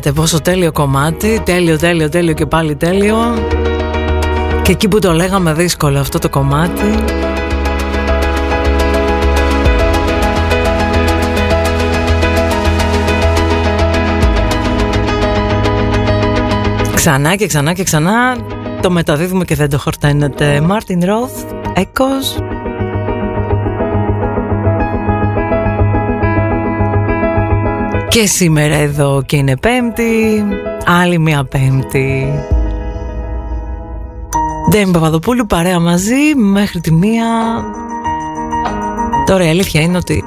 Να, αυτά λέτε. Πόσο τέλειο κομμάτι. Τέλειο, τέλειο, τέλειο και πάλι τέλειο. Και εκεί που το λέγαμε δύσκολο αυτό το κομμάτι. Ξανά και ξανά και ξανά το μεταδίδουμε και δεν το χορταίνετε. Μάρτιν Ρόθ, Έκος. Και σήμερα εδώ και είναι πέμπτη, άλλη μία πέμπτη. Ντέμι Παπαδοπούλου παρέα μαζί μέχρι τη μία. Τώρα η αλήθεια είναι ότι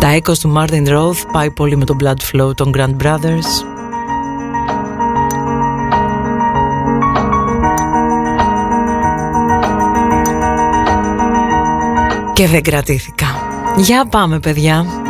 Τα echoes του Martin Roth πάει πολύ με το Blood Flow των Grand Brothers. Και δεν κρατήθηκα. Για πάμε παιδιά.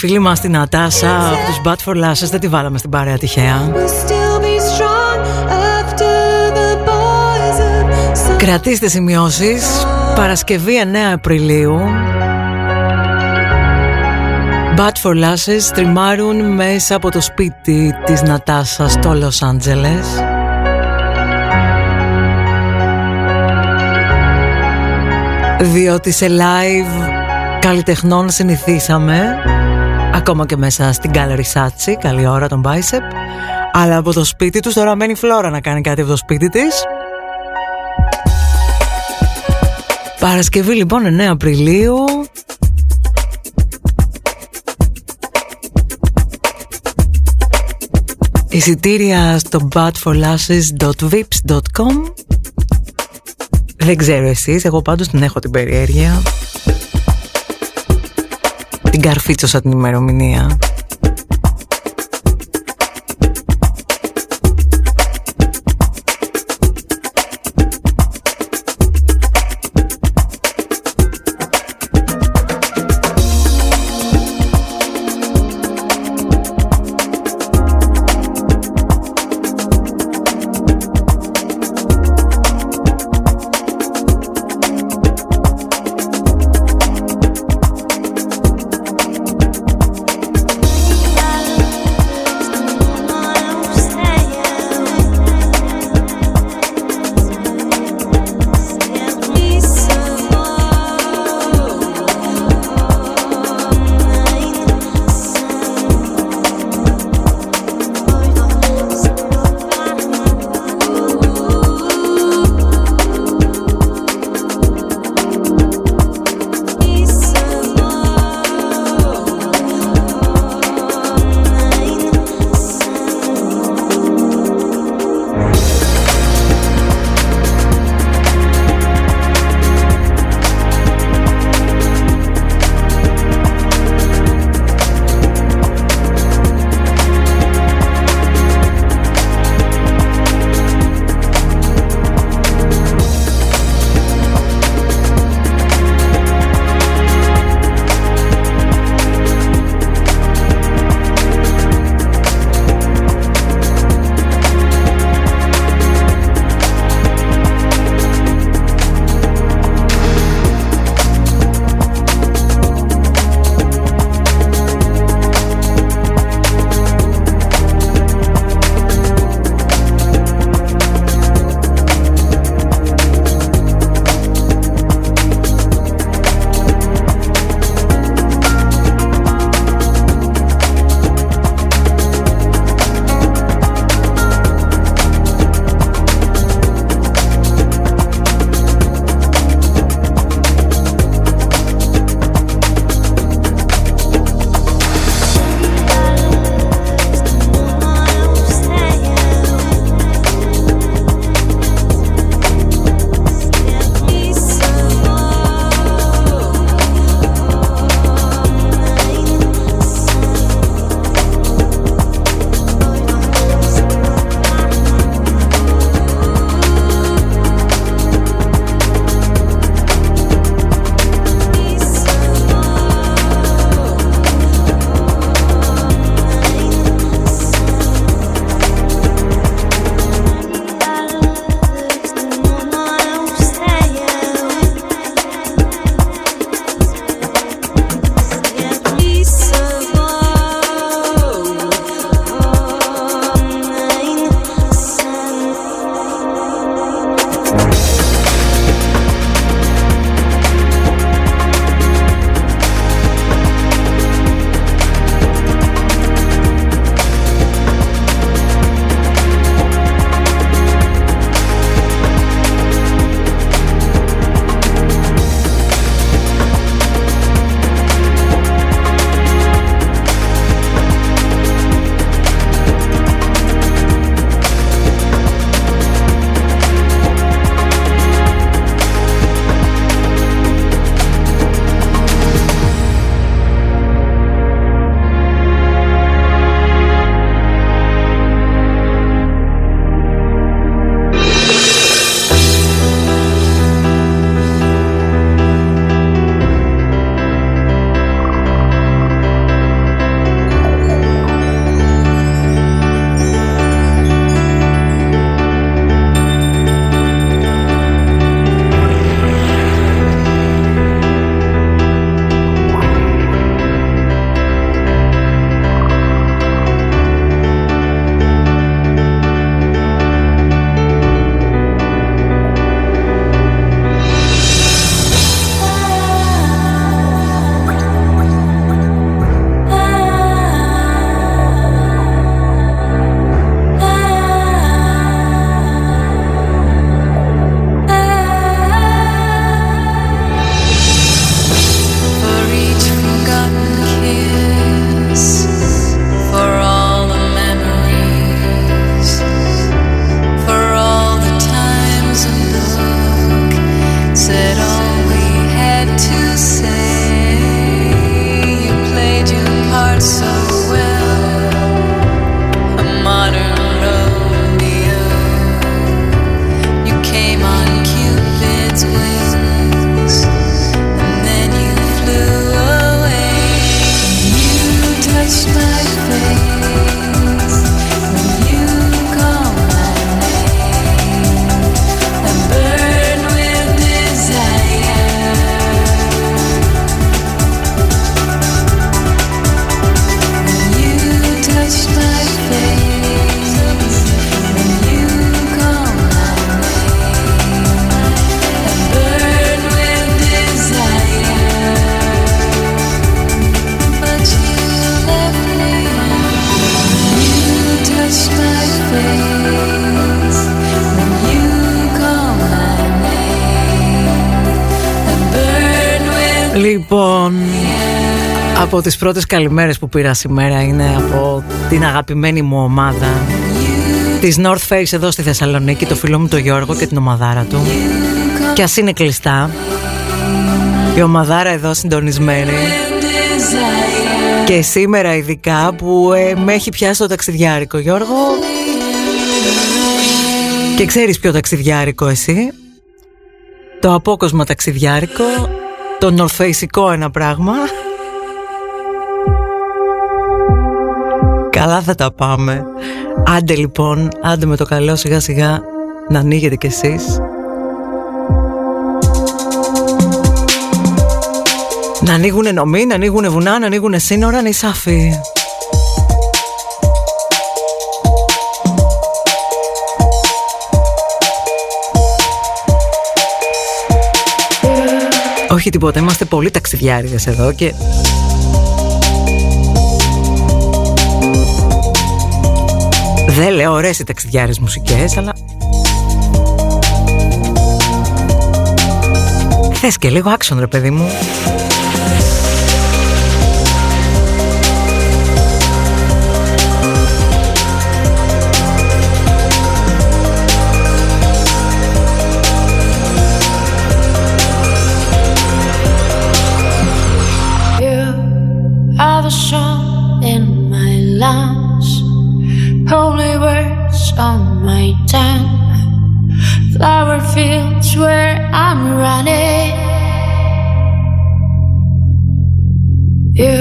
φίλη μας την Ατάσα από τους Bad for Lashes. Δεν τη βάλαμε στην παρέα τυχαία. Κρατήστε σημειώσεις. Παρασκευή 9 Απριλίου. Bad for Lashes τριμάρουν μέσα από το σπίτι της Νατάσα στο Λος Άντζελες. Διότι σε live καλλιτεχνών συνηθίσαμε Ακόμα και μέσα στην Gallery Sachi, καλή ώρα τον Bicep. Αλλά από το σπίτι τους τώρα μένει η Φλόρα να κάνει κάτι από το σπίτι της. Παρασκευή λοιπόν 9 Απριλίου. Εισιτήρια στο badforlashes.vips.com Δεν ξέρω εσείς, εγώ πάντως την έχω την περιέργεια την καρφίτσα την ημερομηνία. Από τις πρώτες καλημέρες που πήρα σήμερα είναι από την αγαπημένη μου ομάδα της North Face εδώ στη Θεσσαλονίκη το φίλο μου τον Γιώργο και την ομαδάρα του. Και ας είναι κλειστά η ομαδάρα εδώ συντονισμένη. Και σήμερα ειδικά που ε, με έχει πιάσει το ταξιδιάρικο Γιώργο. Και ξέρεις ποιο ταξιδιάρικο εσύ; Το απόκοσμα ταξιδιάρικο Το νορθεϊσικό ένα πράγμα Καλά θα τα πάμε. Άντε λοιπόν, άντε με το καλό σιγά σιγά να ανοίγετε κι εσείς. Να ανοίγουνε νομοί, να ανοίγουνε βουνά, να ανοίγουνε σύνορα, να σάφη Όχι τίποτα, είμαστε πολύ ταξιδιάριδες εδώ και... Δεν λέω ωραίες οι ταξιδιάρες μουσικές, αλλά... Θες και λίγο action ρε παιδί μου. flower fields where I'm running. You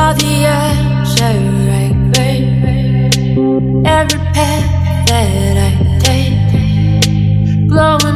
are the edge of rain, every path that I take, blowing.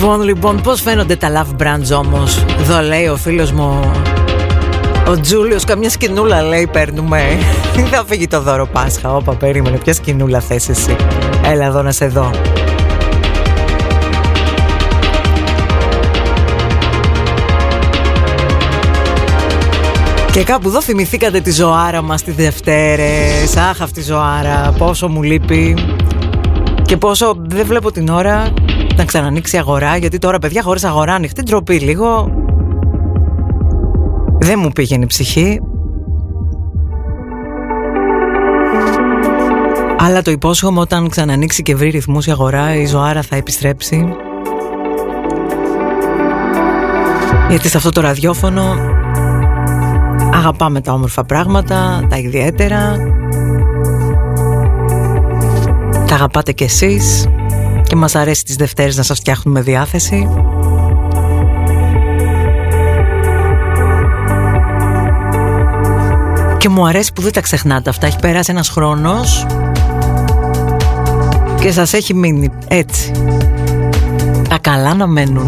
Λοιπόν, λοιπόν, πώς φαίνονται τα love brands όμως; Εδώ λέει ο φίλος μου Ο Τζούλιος καμιά σκηνούλα λέει παίρνουμε. Θα φύγει το δώρο Πάσχα. Όπα περίμενε ποια σκηνούλα θες εσύ; Έλα εδώ να σε δω. Και κάπου εδώ θυμηθήκατε τη ζωάρα μας τη Δευτέρες. Αχ αυτή η ζωάρα Πόσο μου λείπει. Και πόσο δεν βλέπω την ώρα να ξανανοίξει η αγορά γιατί τώρα παιδιά χωρίς αγορά ανοιχτή ντροπή λίγο. Δεν μου πήγαινε η ψυχή. Αλλά το υπόσχομαι όταν ξανανοίξει και βρει ρυθμούς η αγορά η ζωάρα θα επιστρέψει. Γιατί σε αυτό το ραδιόφωνο αγαπάμε τα όμορφα πράγματα, τα ιδιαίτερα. Τα αγαπάτε κι εσείς και μας αρέσει τις Δευτέρες να σας φτιάχνουμε διάθεση. Και μου αρέσει που δεν τα ξεχνάτε αυτά. Έχει περάσει ένας χρόνος και σας έχει μείνει έτσι. Τα καλά να μένουν.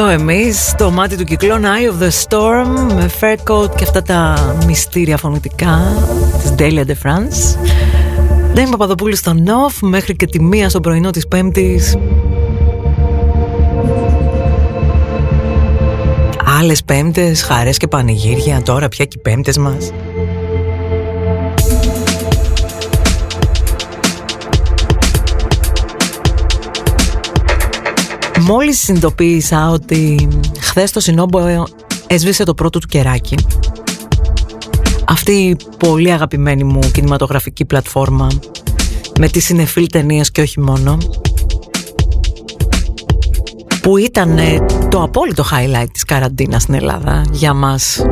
Εμείς το μάτι του κυκλώνα Eye of the Storm με Faircoat και αυτά τα μυστήρια φωνητικά της Delia de France. Δεν Παπαδοπούλου στο Νοφ μέχρι και τη μία στο πρωινό της Πέμπτης. Άλλες Πέμπτες, χαρές και πανηγύρια τώρα πια και οι Πέμπτες μας μόλις συνειδητοποίησα ότι χθες το Σινόμπο έσβησε το πρώτο του κεράκι. Αυτή η πολύ αγαπημένη μου κινηματογραφική πλατφόρμα με τις συνεφίλ ταινίες και όχι μόνο που ήταν το απόλυτο highlight της καραντίνας στην Ελλάδα για μας.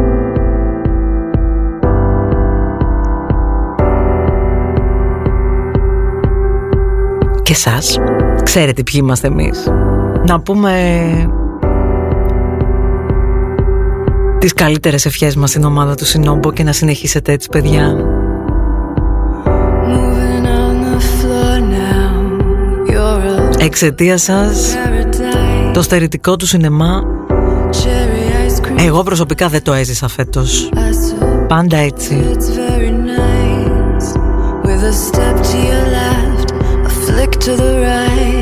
Και σας ξέρετε ποιοι είμαστε εμείς να πούμε τις καλύτερες ευχές μας στην ομάδα του Σινόμπο και να συνεχίσετε έτσι παιδιά. Εξαιτίας σας το στερητικό του σινεμά εγώ προσωπικά δεν το έζησα φέτος. Πάντα έτσι. to the right,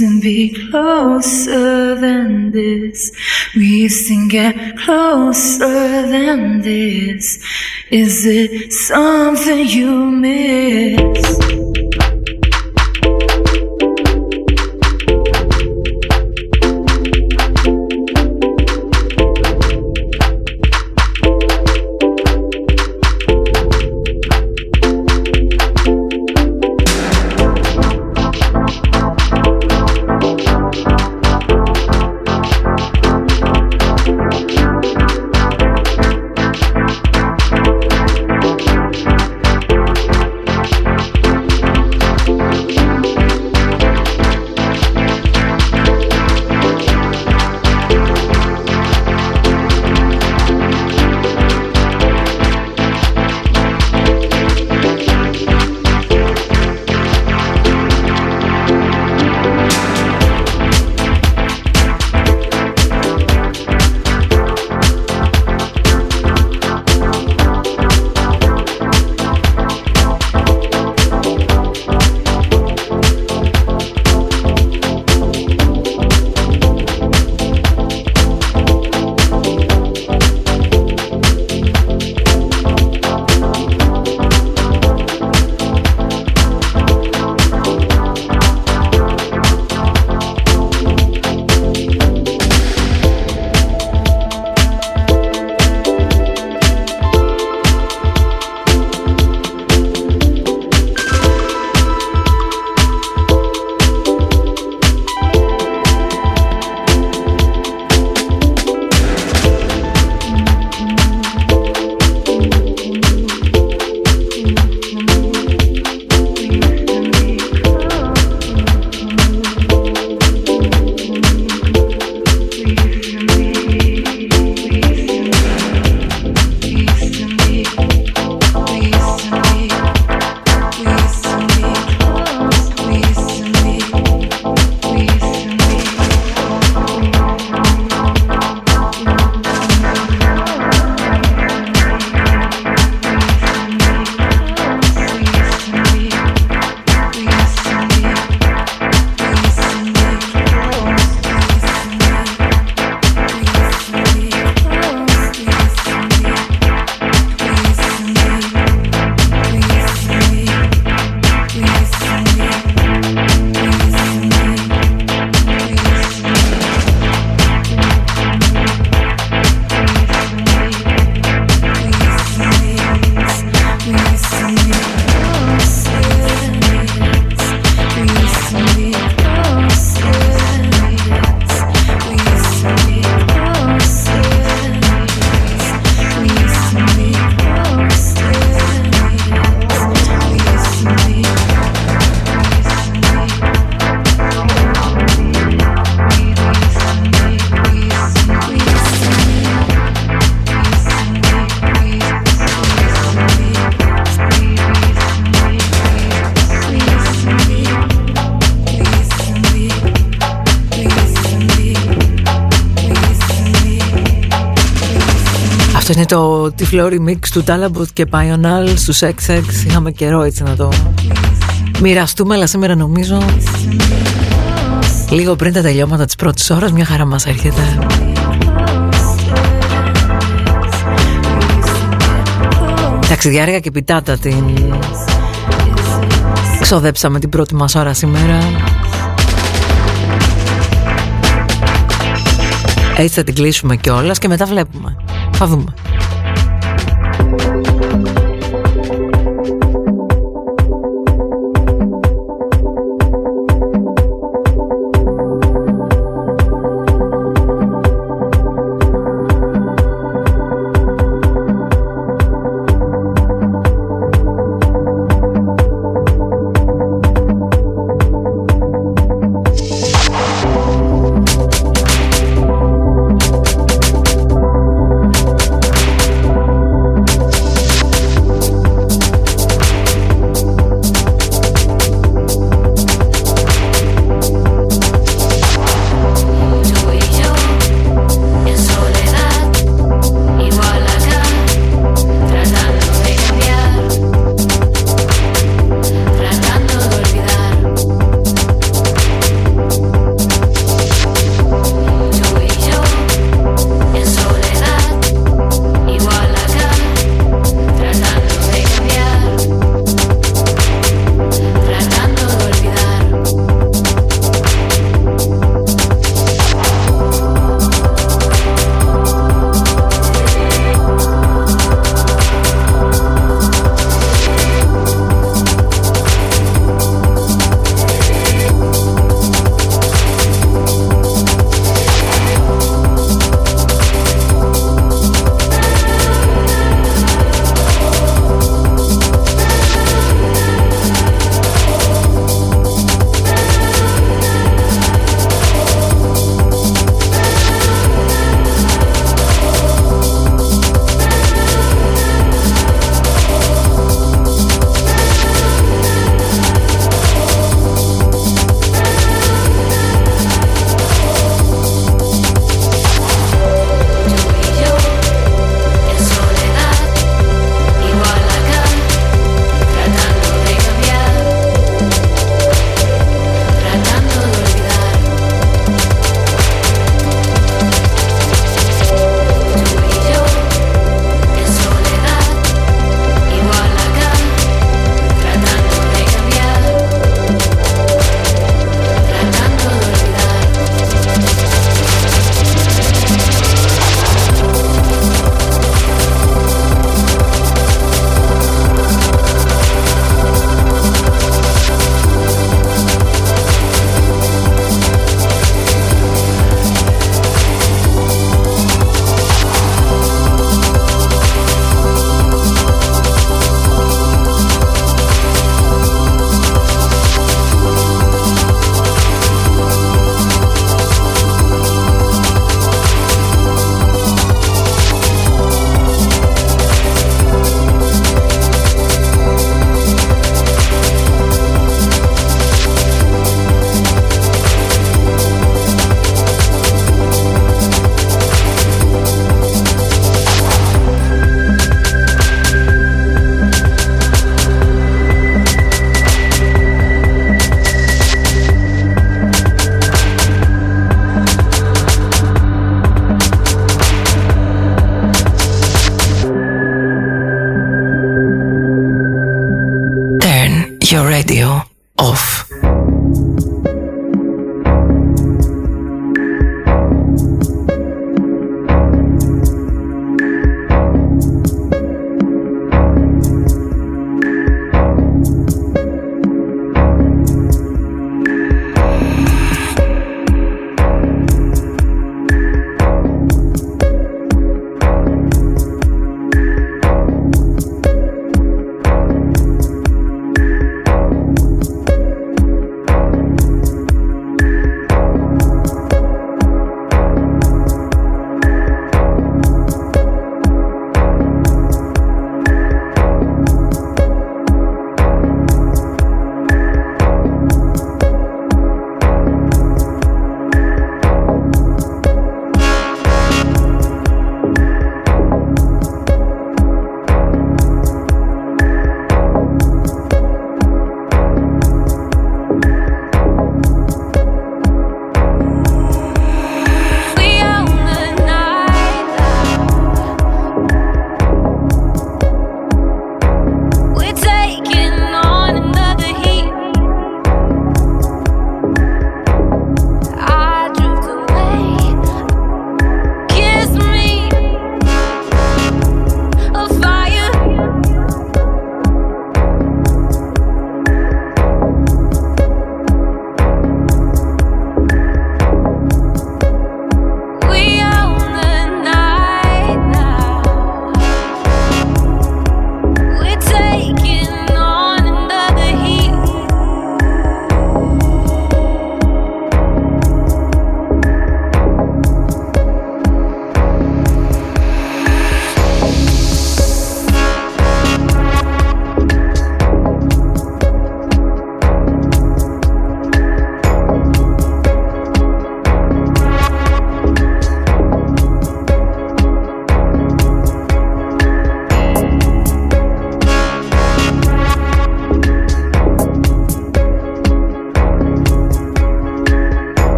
To be closer than this. We to get closer than this. Is it something you miss? Το τυφλό remix του Talabot και Pional στους XX είχαμε καιρό έτσι να το μοιραστούμε αλλά σήμερα νομίζω λίγο πριν τα τελειώματα της πρώτης ώρας μια χαρά μας έρχεται. Ταξιδιάρια και πιτάτα την ξοδέψαμε την πρώτη μας ώρα σήμερα. Έτσι θα την κλείσουμε κιόλας και μετά βλέπουμε. Θα δούμε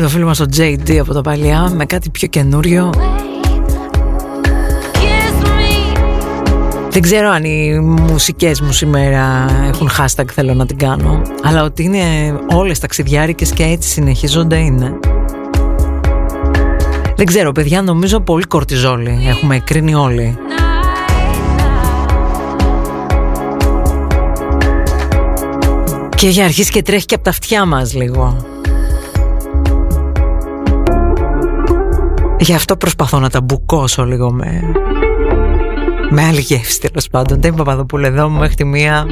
με το φίλο μας ο JD από τα παλιά με κάτι πιο καινούριο. Δεν ξέρω αν οι μουσικές μου σήμερα έχουν hashtag θέλω να την κάνω Αλλά ότι είναι όλες ταξιδιάρικες και έτσι συνεχίζονται είναι. Δεν ξέρω παιδιά νομίζω πολύ κορτιζόλη έχουμε κρίνει όλοι. Και για αρχίσει και τρέχει και από τα αυτιά μας λίγο Γι' αυτό προσπαθώ να τα μπουκώσω λίγο με, με άλλη γεύση τέλος πάντων. Δεν Παπαδοπούλου εδώ μέχρι τη μία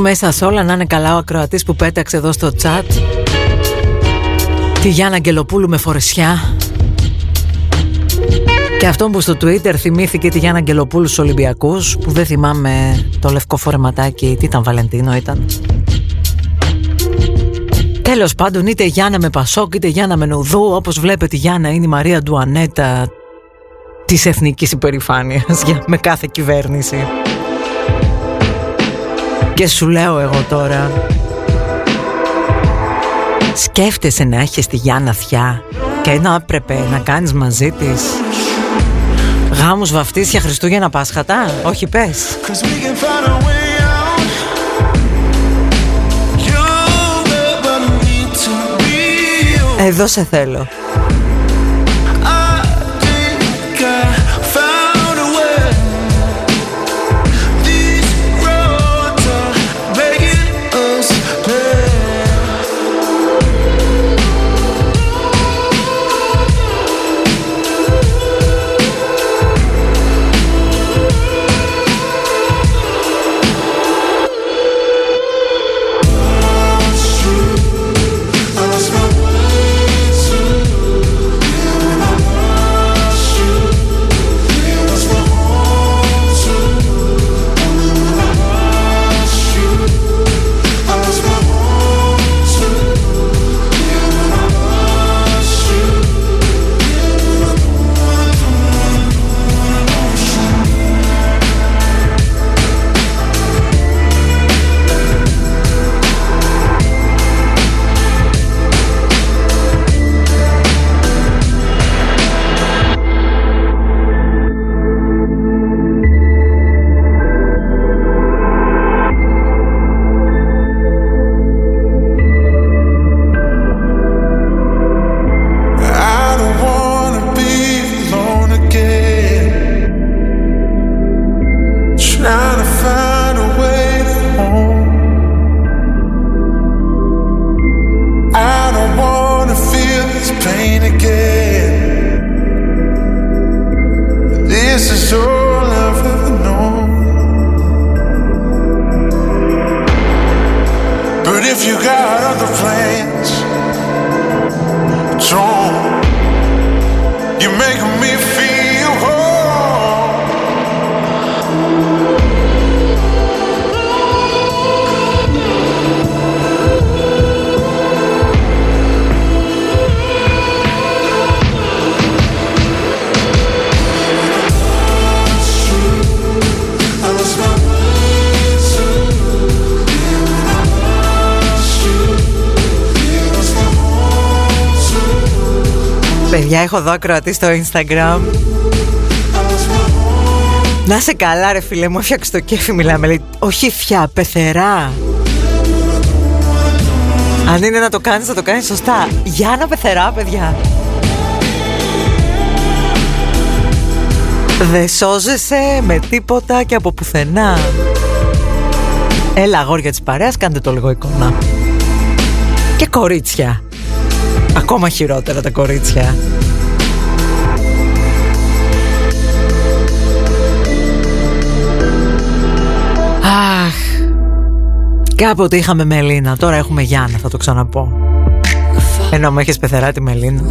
μέσα σε όλα να είναι καλά ο ακροατής που πέταξε εδώ στο chat. Τη Γιάννα Αγγελοπούλου με φορεσιά. Και αυτόν που στο Twitter θυμήθηκε τη Γιάννα Αγγελοπούλου στους Ολυμπιακούς Που δεν θυμάμαι το λευκό φορεματάκι Τι ήταν Βαλεντίνο ήταν. Τέλος πάντων είτε Γιάννα με Πασόκ είτε Γιάννα με Νουδού Όπως βλέπετε η Γιάννα είναι η Μαρία Ντουανέτα Της εθνικής υπερηφάνειας Με κάθε κυβέρνηση Και σου λέω εγώ τώρα Σκέφτεσαι να έχεις τη Γιάννα Θιά Και να έπρεπε να κάνεις μαζί της Γάμους βαφτίσια Χριστούγεννα Πάσχατα; Όχι πες. Εδώ σε θέλω έχω δω ακροατή στο Instagram. Να σε καλά ρε φίλε μου, έφτιαξε το κέφι μιλάμε λέει, Όχι φιά, πεθερά Αν είναι να το κάνεις, θα το κάνεις σωστά. Γιάννα πεθερά παιδιά. Δεν σώζεσαι με τίποτα και από πουθενά. Έλα αγόρια της παρέας, κάντε το λίγο εικόνα. Και κορίτσια. Ακόμα χειρότερα τα κορίτσια Κάποτε είχαμε Μελίνα, τώρα έχουμε Γιάννα, θα το ξαναπώ. Ενώ μου έχεις πεθερά τη Μελίνα.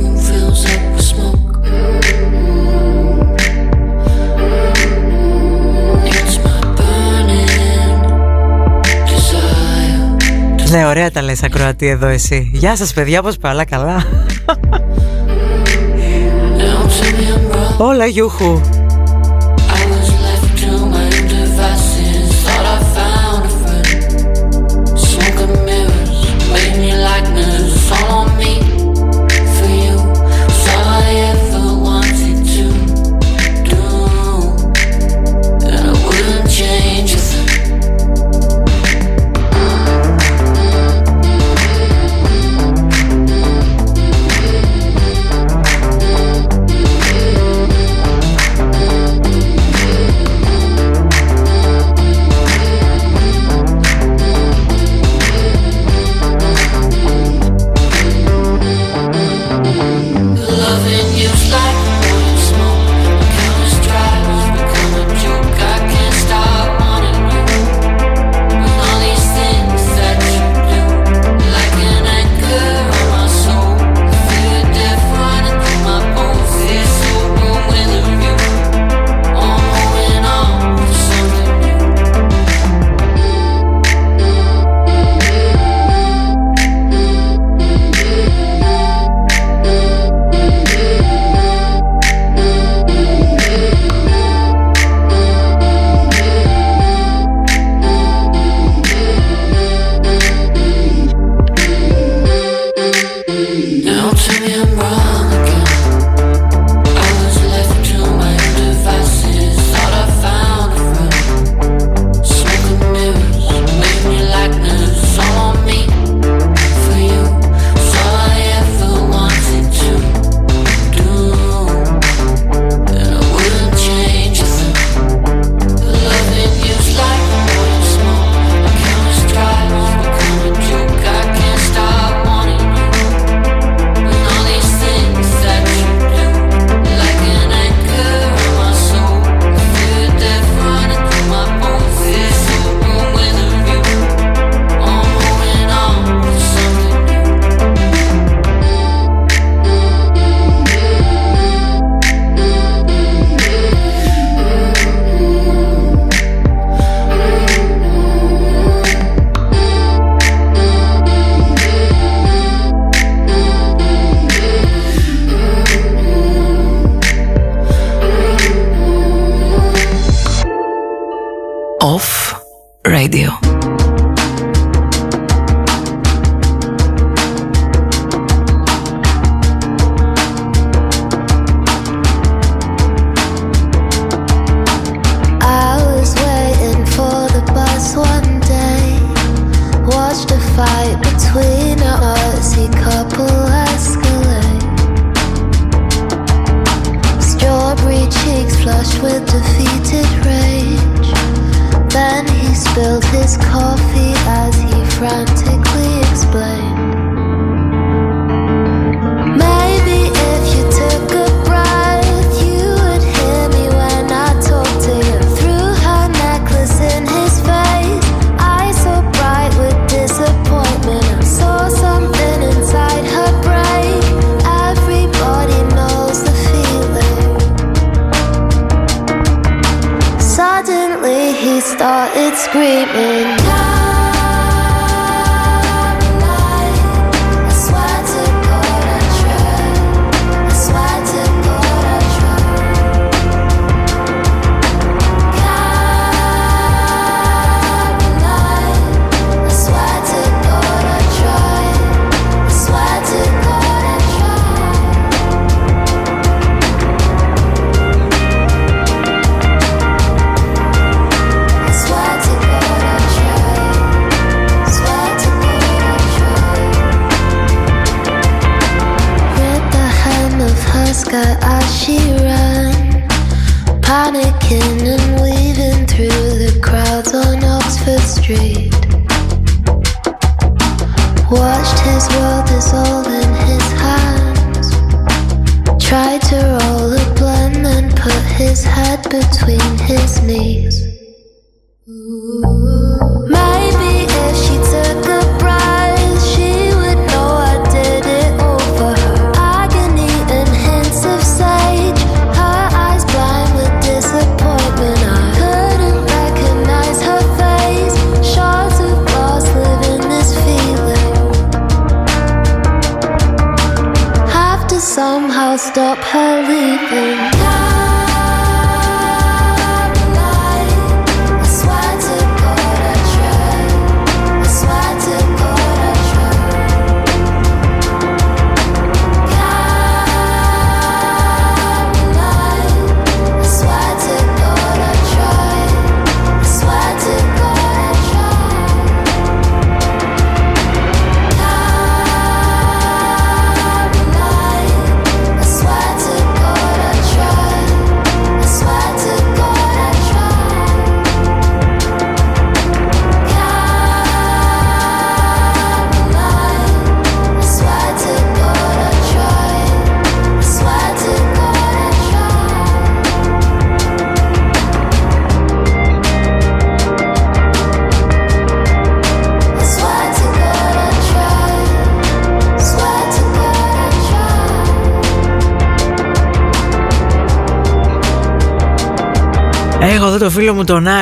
Ναι, ωραία τα λες ακροατή εδώ εσύ. Γεια σας παιδιά, πώς πala καλά. Όλα γιούχου.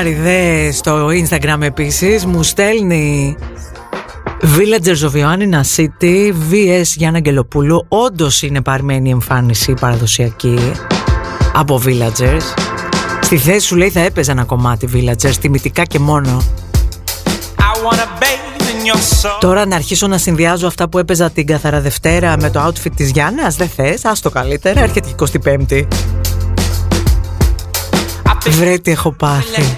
Φίλο μου τον Άρη δε στο Instagram επίσης. Μου στέλνει Villagers of Ioannina City VS Γιάννα Αγγελοπούλου. Όντως είναι παρμένη εμφάνιση παραδοσιακή από Villagers. Στη θέση σου λέει θα έπαιζε ένα κομμάτι Villagers τιμητικά και μόνο. Τώρα να αρχίσω να συνδυάζω αυτά που έπαιζα την καθαρά Δευτέρα με το outfit της Γιάννας Δεν θες, ας το καλύτερα, έρχεται η 25η Βρε τι έχω πάθει.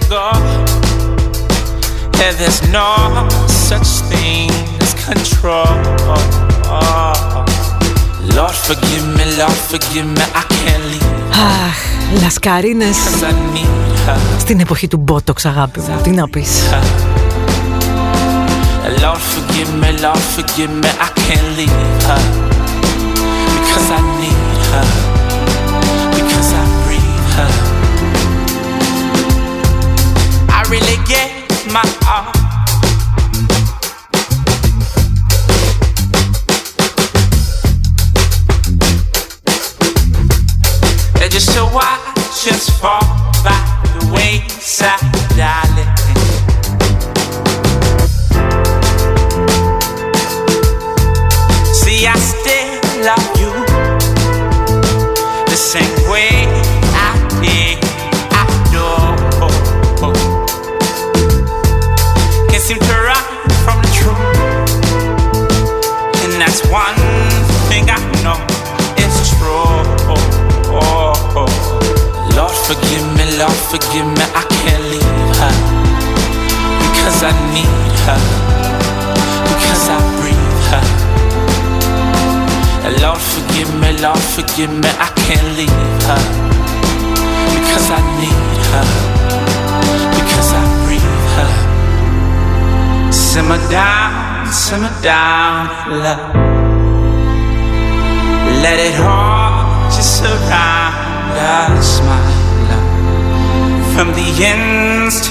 Αχ, λασκαρίνες. Στην εποχή του Μπότοξ αγάπη μου Τι να πεις. Lord forgive me, Lord forgive me, I can't leave her. Because I need her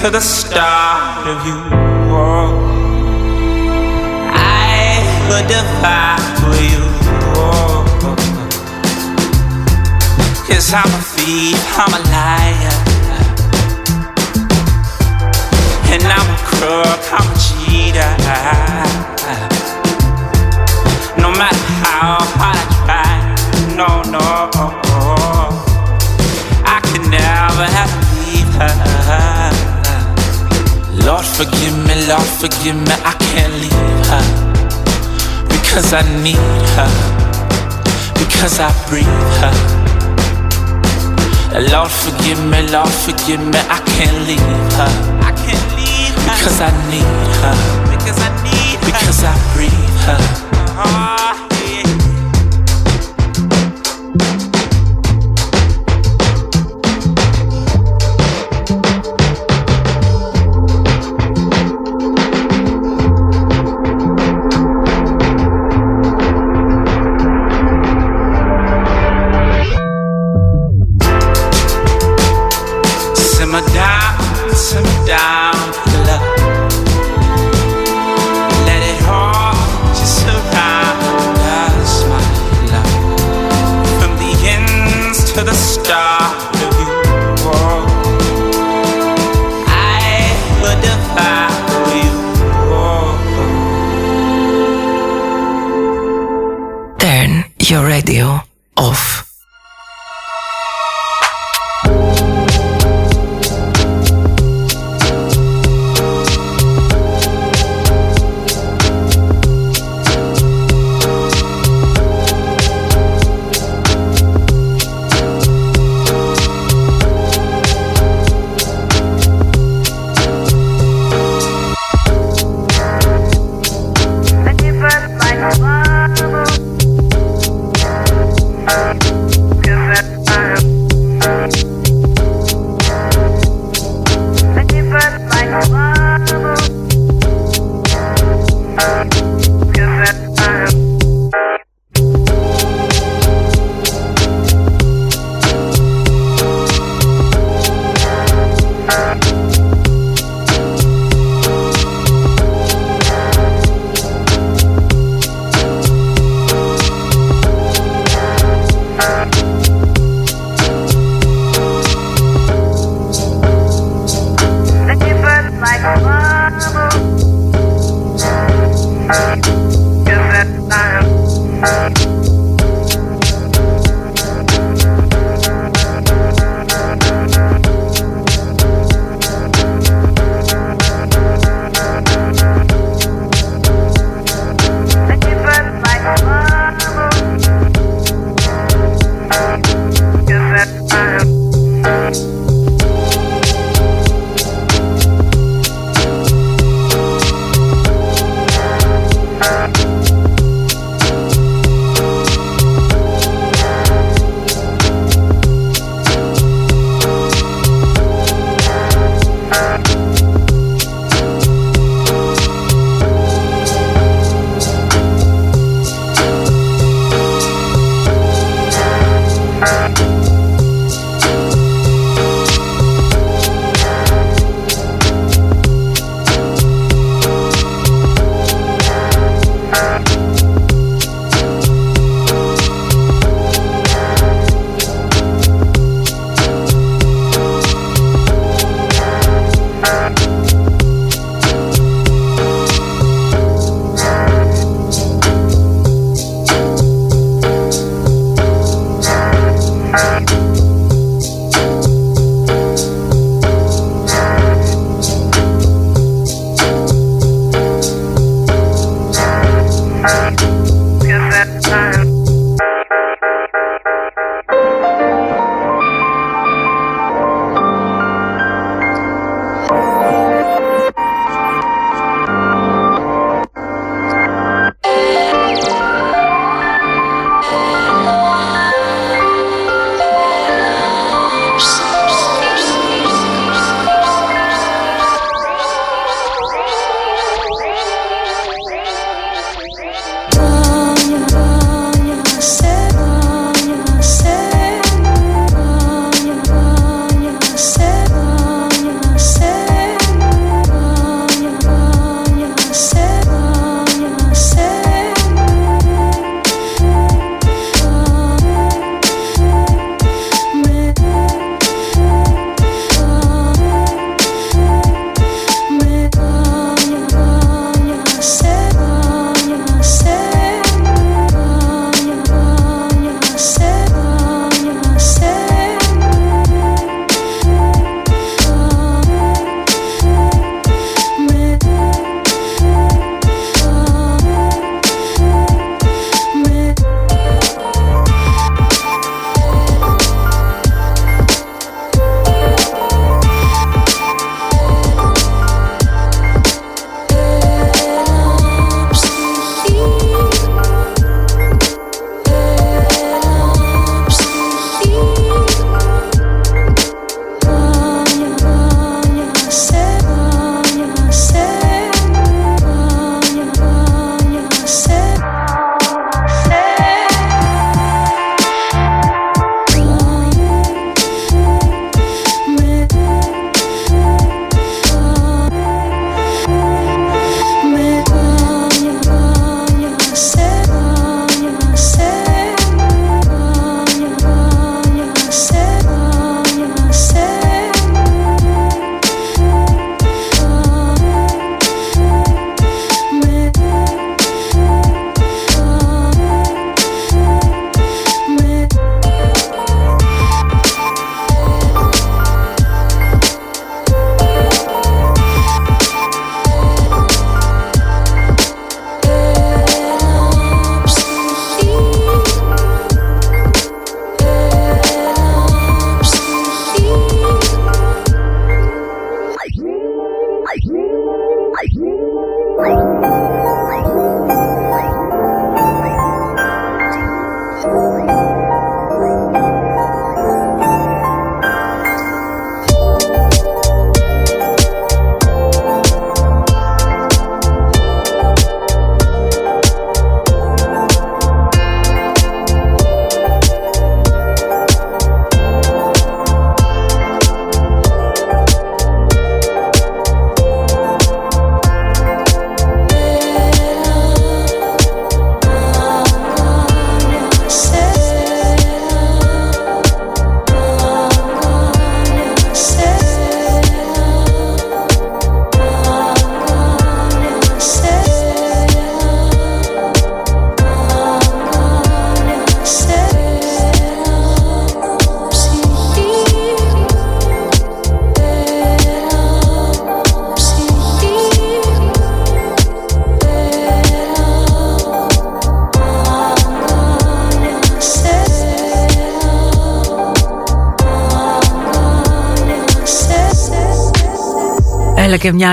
to the start of you. Oh, I would die for you. Oh, Cause I'm a thief, I'm a liar. And I'm a crook, I'm a cheater. Forgive me, Lord, forgive me, I can't leave her. Because I need her. Because I breathe her. Lord, forgive me, Lord, forgive me, I can't leave her. I can't leave her. Because I need her. Because I need her. Because I breathe her. Uh-huh.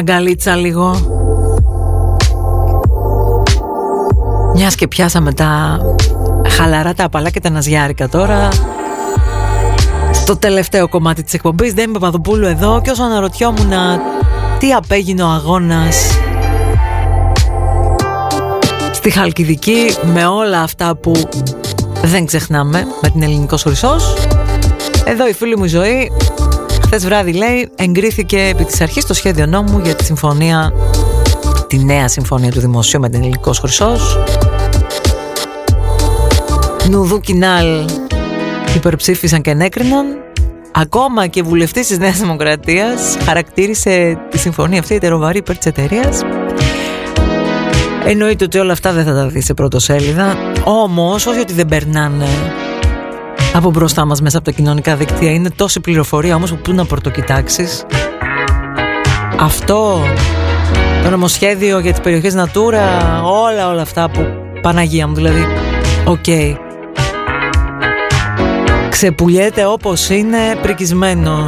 Αγκαλίτσα λίγο. Μιας και πιάσαμε τα χαλαρά τα απαλά και τα ναζιάρικα τώρα. Στο τελευταίο κομμάτι της εκπομπής Δεν είμαι Παπαδοπούλου εδώ Και όσο αναρωτιόμουν τι απέγινε ο αγώνας Στη Χαλκιδική με όλα αυτά που δεν ξεχνάμε με την Ελληνικός Χρυσός. Εδώ η φίλη μου η ζωή Χθες βράδυ λέει εγκρίθηκε επί της αρχής το σχέδιο νόμου για τη συμφωνία τη νέα συμφωνία του Δημοσίου με την Ελληνικός Χρυσός. Νουδού Κινάλ υπερψήφισαν και ενέκριναν. Ακόμα και βουλευτής της Νέας Δημοκρατίας χαρακτήρισε τη συμφωνία αυτή ετεροβαρή υπέρ της εταιρείας. Εννοείται ότι όλα αυτά δεν θα τα δεις σε πρώτο σέλιδα. Όμως όχι ότι δεν περνάνε από μπροστά μας μέσα από τα κοινωνικά δικτύα Είναι τόση πληροφορία όμως που πού να πρωτοκοιτάξεις Αυτό το νομοσχέδιο για τις περιοχές Natura Όλα όλα αυτά που Παναγία μου δηλαδή OK okay. Ξεπουλιέται όπως είναι πρικισμένο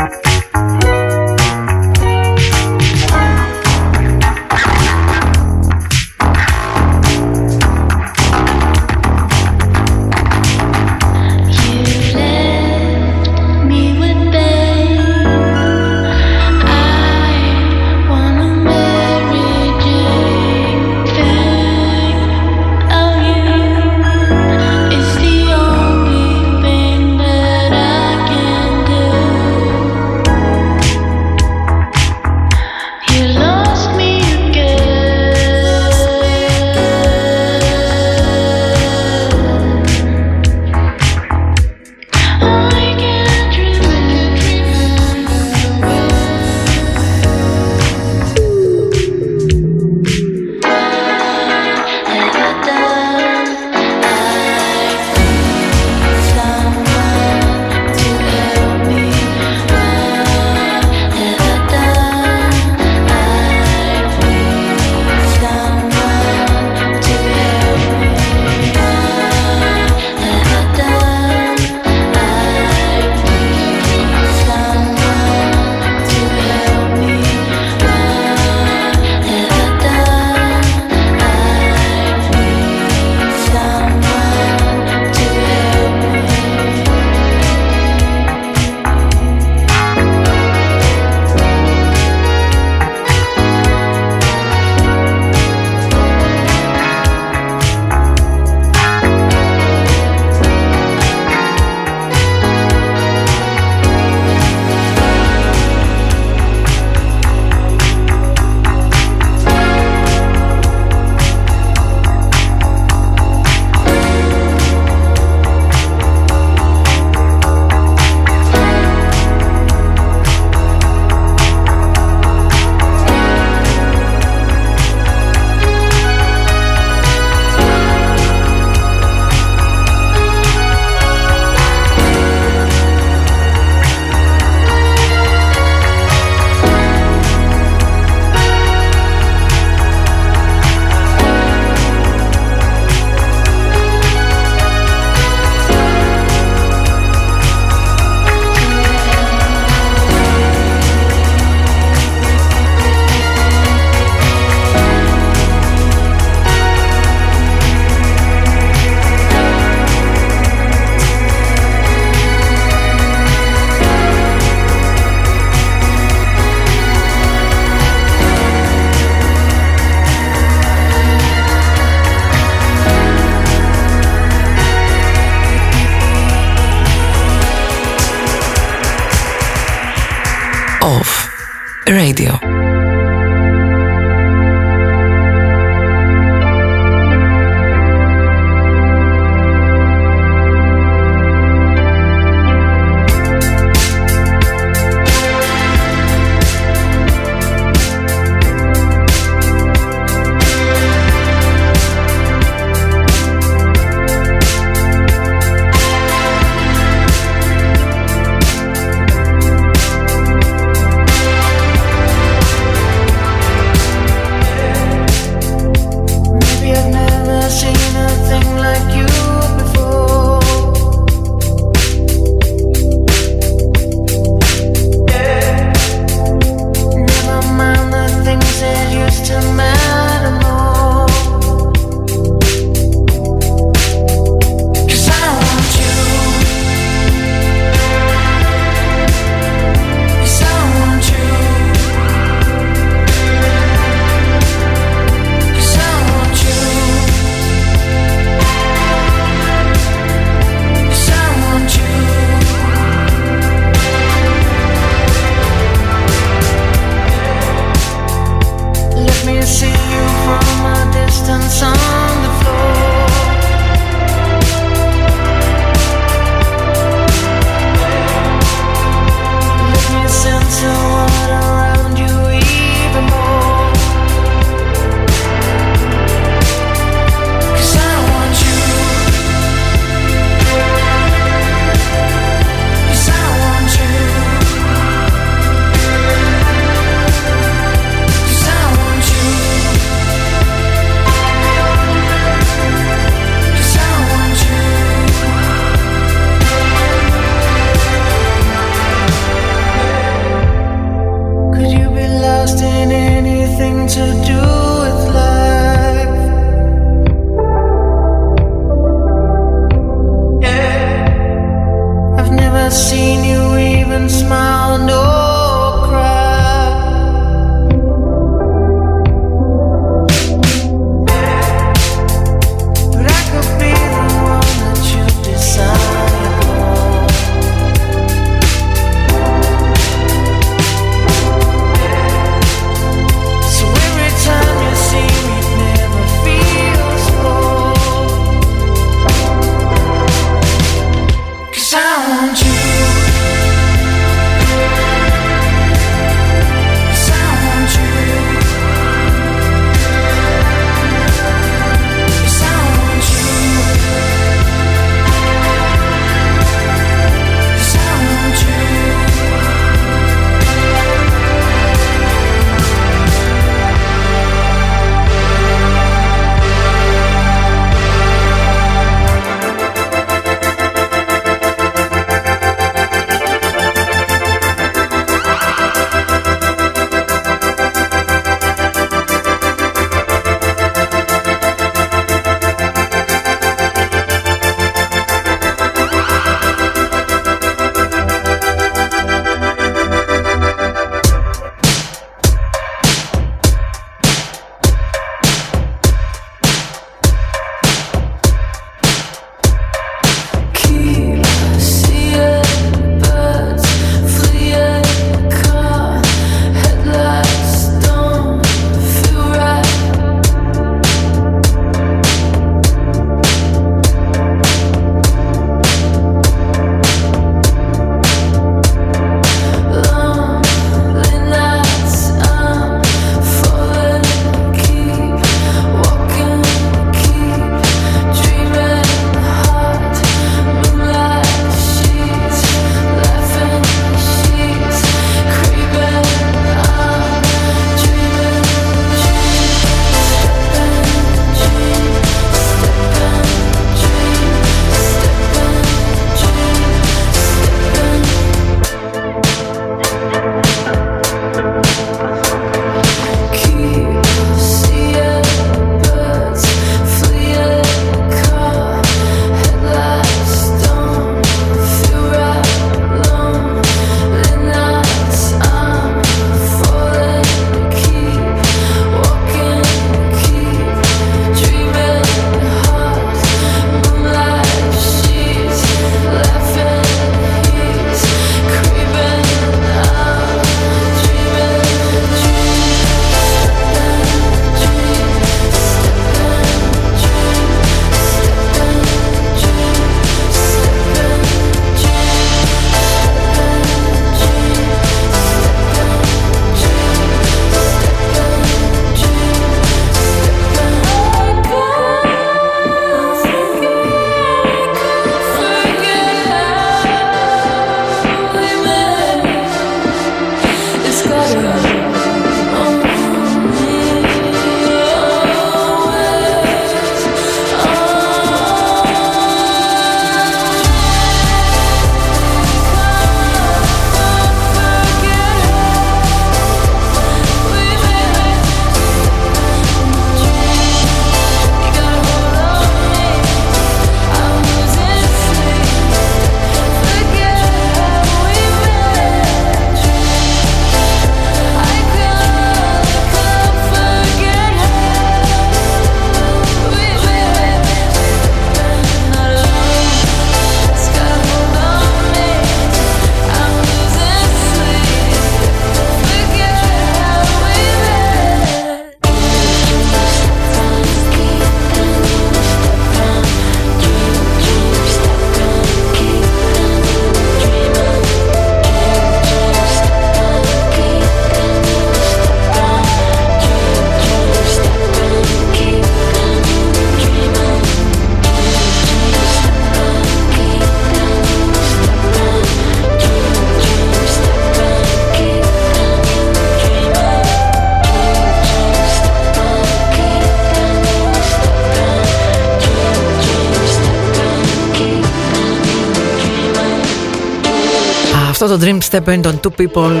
Dream Step είναι των Two People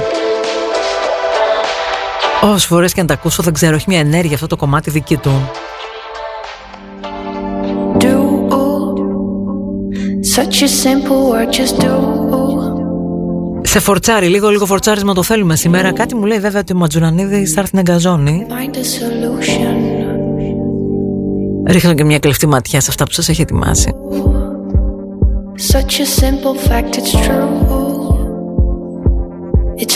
Όσες φορές και να τα ακούσω δεν ξέρω, έχει μια ενέργεια αυτό το κομμάτι δική του Such a simple word, just do. Σε φορτσάρι, λίγο λίγο φορτσάρισμα το θέλουμε σήμερα. Κάτι μου λέει βέβαια ότι ο Ματζουρανίδη θα έρθει να εγκαζώνει. Ρίχνω και μια κλεφτή ματιά σε αυτά που σας έχει ετοιμάσει. Such a simple fact, it's true.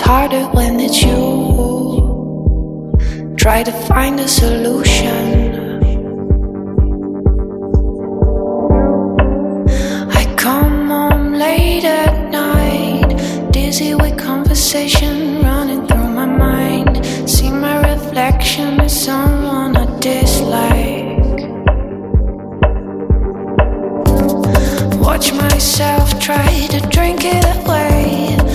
Harder when it's you. Try to find a solution. I come home late at night, dizzy with conversation running through my mind. See my reflection as someone I dislike. Watch myself try to drink it away.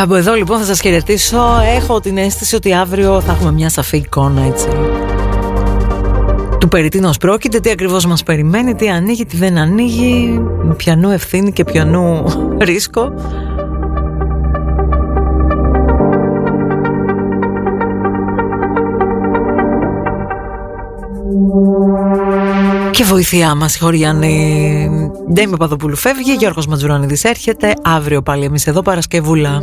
Κάπου εδώ λοιπόν θα σας χαιρετήσω. Έχω την αίσθηση ότι αύριο θα έχουμε μια σαφή εικόνα έτσι. Του περί τίνος πρόκειται, τι ακριβώς μας περιμένει, τι ανοίγει, τι δεν ανοίγει Πιανού ευθύνη και πιανού ρίσκο Και βοηθειά μας Χωριάννη. Ντέμι Παδοπούλου φεύγει Γιώργος Ματζουράνιδης έρχεται. Αύριο πάλι εμείς εδώ Παρασκευούλα